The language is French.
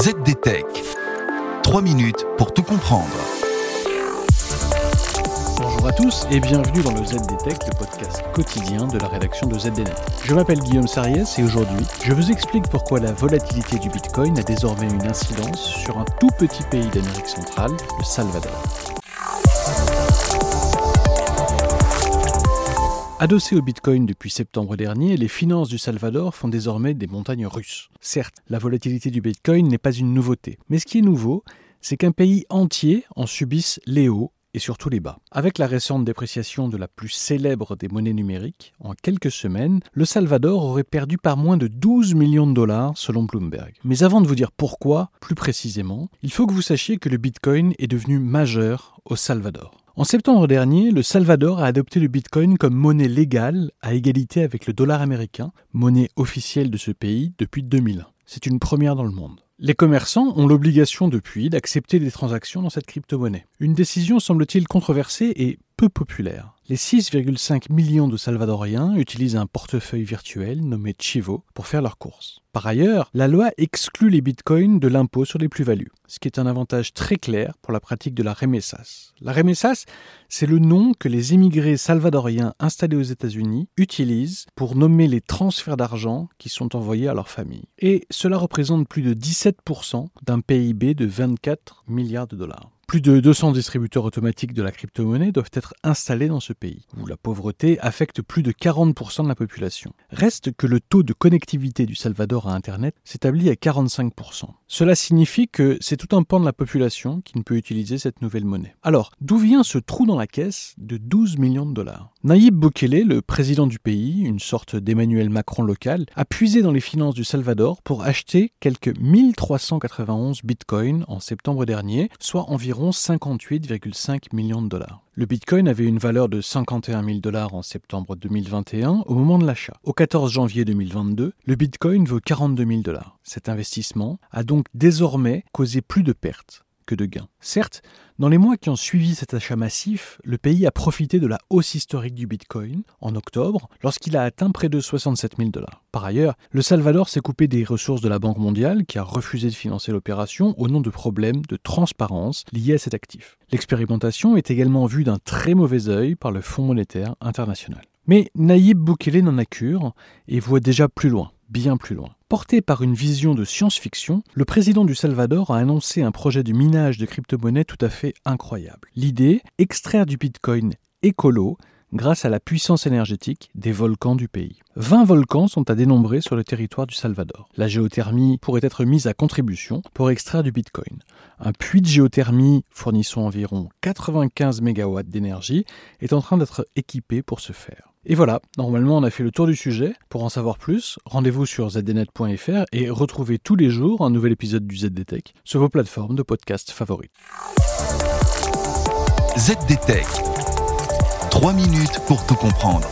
ZDTech. 3 minutes pour tout comprendre. Bonjour à tous et bienvenue dans le ZDTech, le podcast quotidien de la rédaction de ZDNet. Je m'appelle Guillaume Sariès et aujourd'hui, je vous explique pourquoi la volatilité du Bitcoin a désormais une incidence sur un tout petit pays d'Amérique centrale, le Salvador. Adossées au Bitcoin depuis septembre dernier, les finances du Salvador font désormais des montagnes russes. Certes, la volatilité du Bitcoin n'est pas une nouveauté, mais ce qui est nouveau, c'est qu'un pays entier en subisse les hauts et surtout les bas. Avec la récente dépréciation de la plus célèbre des monnaies numériques, en quelques semaines, le Salvador aurait perdu par moins de 12 millions de dollars selon Bloomberg. Mais avant de vous dire pourquoi, plus précisément, il faut que vous sachiez que le Bitcoin est devenu majeur au Salvador. En septembre dernier, le Salvador a adopté le Bitcoin comme monnaie légale à égalité avec le dollar américain, monnaie officielle de ce pays depuis 2001. C'est une première dans le monde. Les commerçants ont l'obligation depuis d'accepter des transactions dans cette crypto-monnaie. Une décision semble-t-il controversée et peu populaire. Les 6,5 millions de Salvadoriens utilisent un portefeuille virtuel nommé Chivo pour faire leurs courses. Par ailleurs, la loi exclut les bitcoins de l'impôt sur les plus-values, ce qui est un avantage très clair pour la pratique de la remessas. La remessas, c'est le nom que les immigrés salvadoriens installés aux États-Unis utilisent pour nommer les transferts d'argent qui sont envoyés à leur famille. Et cela représente plus de 17% d'un PIB de 24 milliards de dollars. Plus de 200 distributeurs automatiques de la crypto-monnaie doivent être installés dans ce pays, où la pauvreté affecte plus de 40% de la population. Reste que le taux de connectivité du Salvador à Internet s'établit à 45%. Cela signifie que c'est tout un pan de la population qui ne peut utiliser cette nouvelle monnaie. Alors, d'où vient ce trou dans la caisse de 12 millions de dollars? Nayib Bukele, le président du pays, une sorte d'Emmanuel Macron local, a puisé dans les finances du Salvador pour acheter quelques 1391 bitcoins en septembre dernier, soit environ 58,5 millions de dollars. Le Bitcoin avait une valeur de 51 000 dollars en septembre 2021 au moment de l'achat. Au 14 janvier 2022, le Bitcoin vaut 42 000 dollars. Cet investissement a donc désormais causé plus de pertes de gains. Certes, dans les mois qui ont suivi cet achat massif, le pays a profité de la hausse historique du Bitcoin en octobre, lorsqu'il a atteint près de 67 000 dollars. Par ailleurs, le Salvador s'est coupé des ressources de la Banque mondiale qui a refusé de financer l'opération au nom de problèmes de transparence liés à cet actif. L'expérimentation est également vue d'un très mauvais œil par le Fonds monétaire international. Mais Naïb Boukele n'en a cure et voit déjà plus loin bien plus loin. Porté par une vision de science-fiction, le président du Salvador a annoncé un projet de minage de crypto-monnaies tout à fait incroyable. L'idée, extraire du Bitcoin écolo grâce à la puissance énergétique des volcans du pays. 20 volcans sont à dénombrer sur le territoire du Salvador. La géothermie pourrait être mise à contribution pour extraire du Bitcoin. Un puits de géothermie fournissant environ 95 MW d'énergie est en train d'être équipé pour ce faire. Et voilà, normalement on a fait le tour du sujet. Pour en savoir plus, rendez-vous sur zdnet.fr et retrouvez tous les jours un nouvel épisode du ZDTech sur vos plateformes de podcast favorites. ZDTech. 3 minutes pour tout comprendre.